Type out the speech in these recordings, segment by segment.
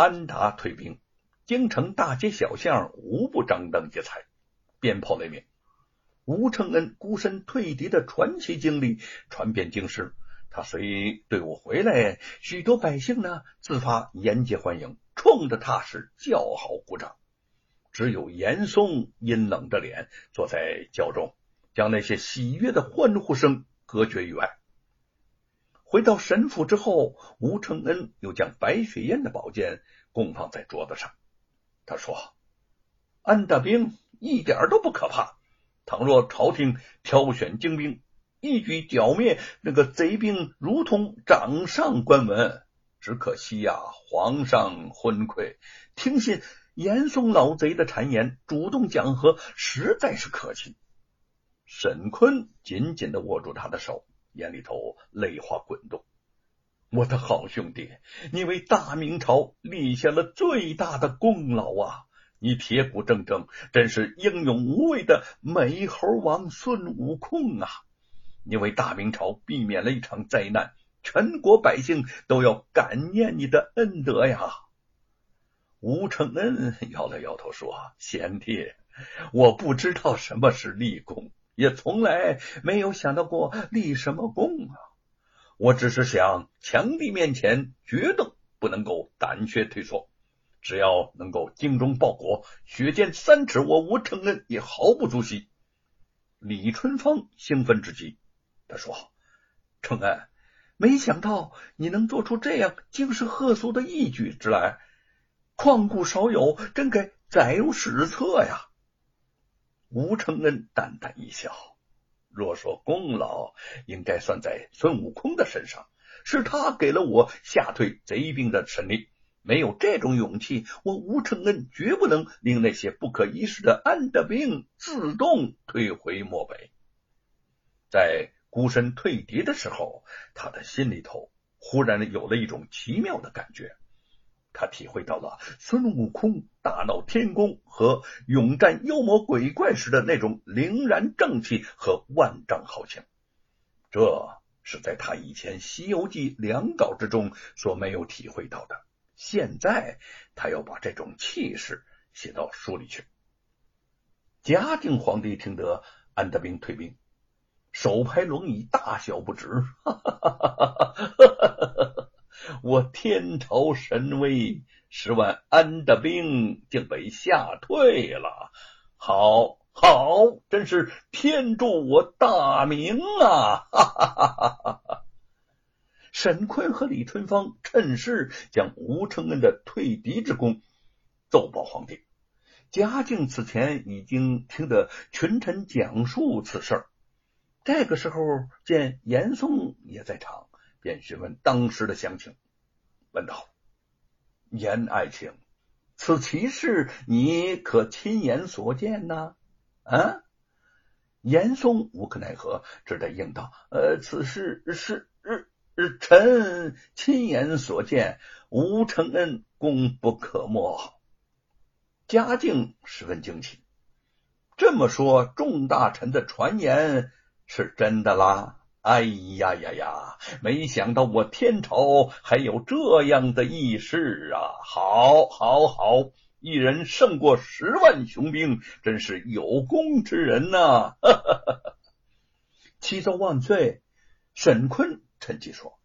安达退兵，京城大街小巷无不张灯结彩，鞭炮雷鸣。吴承恩孤身退敌的传奇经历传遍京师。他随队伍回来，许多百姓呢自发沿街欢迎，冲着他是叫好鼓掌。只有严嵩阴冷着脸坐在轿中，将那些喜悦的欢呼声隔绝于外。回到神府之后，吴承恩又将白雪燕的宝剑供放在桌子上。他说：“安大兵一点都不可怕，倘若朝廷挑选精兵。”一举剿灭那个贼兵，如同掌上观文。只可惜呀，皇上昏聩，听信严嵩老贼的谗言，主动讲和，实在是可惜。沈坤紧紧的握住他的手，眼里头泪花滚动。我的好兄弟，你为大明朝立下了最大的功劳啊！你铁骨铮铮，真是英勇无畏的美猴王孙悟空啊！你为大明朝避免了一场灾难，全国百姓都要感念你的恩德呀！吴承恩摇了摇头说：“贤弟，我不知道什么是立功，也从来没有想到过立什么功啊！我只是想，强敌面前决斗不能够胆怯退缩，只要能够精忠报国，血溅三尺，我吴承恩也毫不足惜。”李春芳兴奋至极。他说：“承恩，没想到你能做出这样惊世骇俗的义举之来，旷古少有，真该载入史册呀。”吴承恩淡淡一笑：“若说功劳，应该算在孙悟空的身上，是他给了我吓退贼兵的神力。没有这种勇气，我吴承恩绝不能令那些不可一世的安德兵自动退回漠北。”在。孤身退敌的时候，他的心里头忽然有了一种奇妙的感觉。他体会到了孙悟空大闹天宫和勇战妖魔鬼怪时的那种凛然正气和万丈豪情。这是在他以前《西游记》两稿之中所没有体会到的。现在他要把这种气势写到书里去。嘉靖皇帝听得安德兵退兵。手拍龙椅，大笑不止。哈哈哈哈哈！我天朝神威，十万安的兵竟被吓退了。好，好，真是天助我大明啊！哈哈哈哈哈！沈坤和李春芳趁势将吴承恩的退敌之功奏报皇帝。嘉靖此前已经听得群臣讲述此事。这个时候见严嵩也在场，便询问当时的详情，问道：“严爱卿，此奇事你可亲眼所见呢？”啊！严嵩无可奈何，只得应道：“呃，此事是是臣亲眼所见，吴承恩功不可没。”嘉靖十分惊奇，这么说，众大臣的传言。是真的啦！哎呀呀呀！没想到我天朝还有这样的义士啊！好，好，好！一人胜过十万雄兵，真是有功之人呐！启奏万岁！沈坤趁机说：“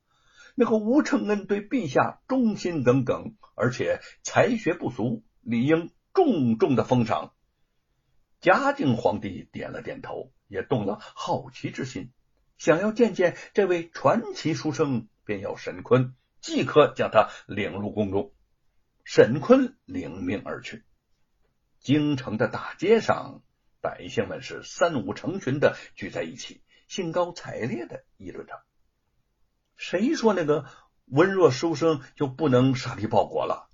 那个吴承恩对陛下忠心耿耿，而且才学不俗，理应重重的封赏。”嘉靖皇帝点了点头。也动了好奇之心，想要见见这位传奇书生，便要沈坤即刻将他领入宫中。沈坤领命而去。京城的大街上，百姓们是三五成群的聚在一起，兴高采烈的议论着：谁说那个文弱书生就不能杀敌报国了？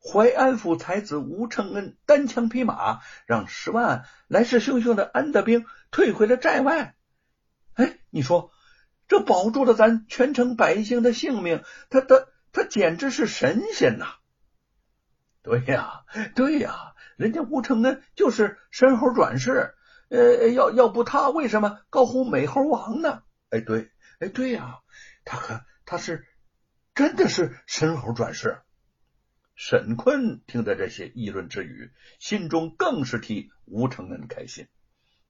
淮安府才子吴承恩单枪匹马，让十万来势汹汹的安德兵退回了寨外。哎，你说这保住了咱全城百姓的性命，他他他简直是神仙呐！对呀，对呀，人家吴承恩就是神猴转世。呃，要要不他为什么高呼美猴王呢？哎，对，哎，对呀，他可他是真的是神猴转世。沈坤听得这些议论之语，心中更是替吴承恩开心。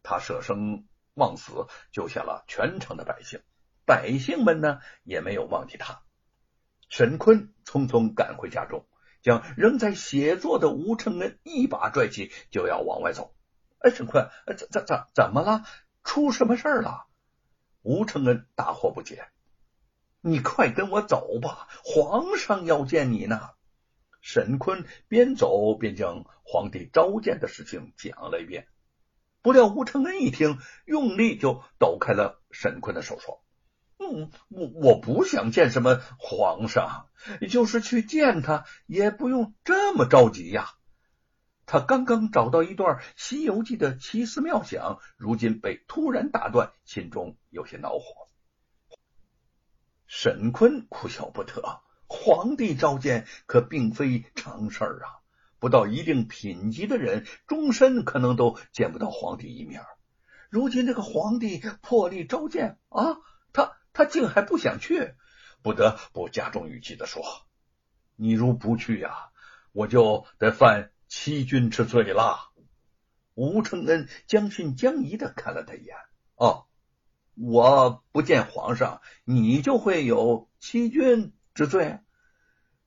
他舍生忘死，救下了全城的百姓，百姓们呢也没有忘记他。沈坤匆匆赶回家中，将仍在写作的吴承恩一把拽起，就要往外走。哎，沈坤，怎怎怎怎么了？出什么事了？吴承恩大惑不解。你快跟我走吧，皇上要见你呢。沈坤边走边将皇帝召见的事情讲了一遍。不料吴承恩一听，用力就抖开了沈坤的手，说：“嗯，我我不想见什么皇上，就是去见他，也不用这么着急呀。”他刚刚找到一段《西游记》的奇思妙想，如今被突然打断，心中有些恼火。沈坤哭笑不得，皇帝召见可并非常事儿啊！不到一定品级的人，终身可能都见不到皇帝一面。如今这个皇帝破例召见啊，他他竟还不想去，不得不加重语气的说：“你如不去呀，我就得犯。”欺君之罪了。吴承恩将信将疑的看了他一眼。哦，我不见皇上，你就会有欺君之罪？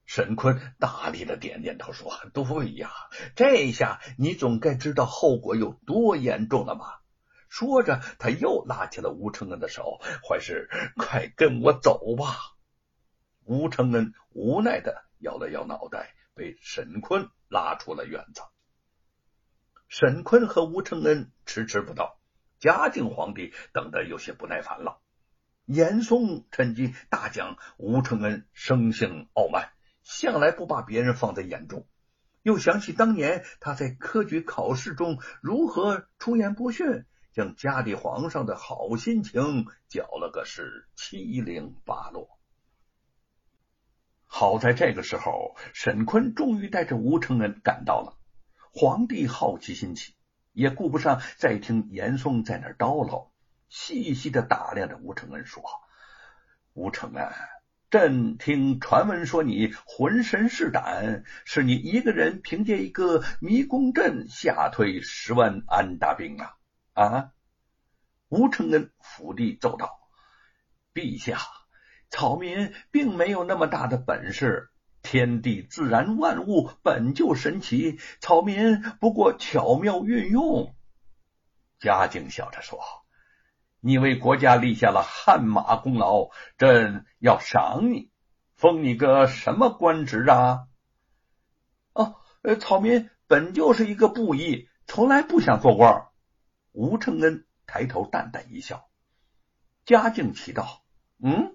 沈坤大力的点点头说：“对呀，这下你总该知道后果有多严重了吧？”说着，他又拉起了吴承恩的手：“坏事，快跟我走吧。”吴承恩无奈的摇了摇脑袋。被沈坤拉出了院子。沈坤和吴承恩迟迟不到，嘉靖皇帝等得有些不耐烦了。严嵩趁机大讲吴承恩生性傲慢，向来不把别人放在眼中。又想起当年他在科举考试中如何出言不逊，将嘉帝皇上的好心情搅了个是七零八落。好在这个时候，沈坤终于带着吴承恩赶到了。皇帝好奇心起，也顾不上再听严嵩在那儿叨唠，细细的打量着吴承恩说：“吴承恩，朕听传闻说你浑身是胆，是你一个人凭借一个迷宫阵吓退十万安大兵啊！”啊！吴承恩伏地奏道：“陛下。”草民并没有那么大的本事，天地自然万物本就神奇，草民不过巧妙运用。嘉靖笑着说：“你为国家立下了汗马功劳，朕要赏你，封你个什么官职啊？”哦，呃草民本就是一个布衣，从来不想做官。吴承恩抬头淡淡一笑。嘉靖奇道：“嗯。”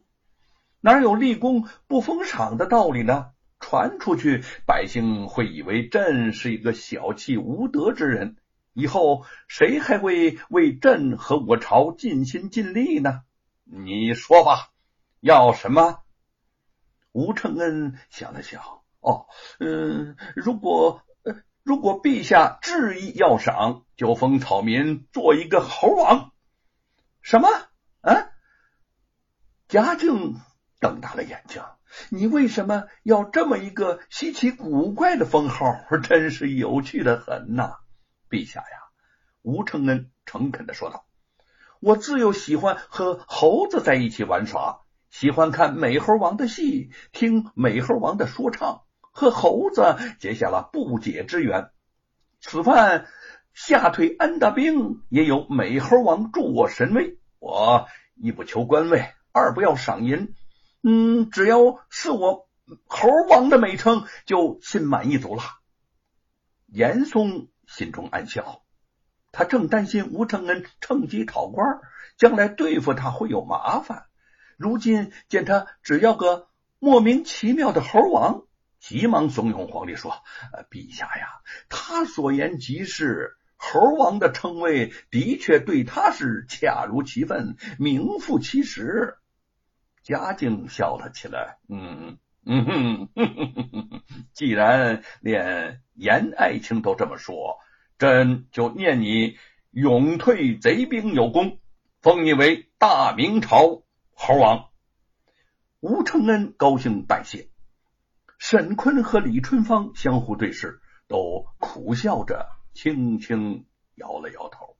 哪有立功不封赏的道理呢？传出去，百姓会以为朕是一个小气无德之人，以后谁还会为朕和我朝尽心尽力呢？你说吧，要什么？吴承恩想了想，哦，嗯，如果如果陛下执意要赏，就封草民做一个猴王。什么？啊？嘉靖。瞪大了眼睛，你为什么要这么一个稀奇古怪的封号？真是有趣的很呐！陛下呀，吴承恩诚恳的说道：“我自幼喜欢和猴子在一起玩耍，喜欢看美猴王的戏，听美猴王的说唱，和猴子结下了不解之缘。此番吓退安大兵，也有美猴王助我神威。我一不求官位，二不要赏银。”嗯，只要是我猴王的美称，就心满意足了。严嵩心中暗笑，他正担心吴承恩趁机讨官，将来对付他会有麻烦。如今见他只要个莫名其妙的猴王，急忙怂恿皇帝说：“呃陛下呀，他所言极是，猴王的称谓的确对他是恰如其分，名副其实。”嘉靖笑了起来，嗯嗯哼，既然连严爱卿都这么说，朕就念你勇退贼兵有功，封你为大明朝猴王。吴承恩高兴拜谢。沈坤和李春芳相互对视，都苦笑着，轻轻摇了摇头。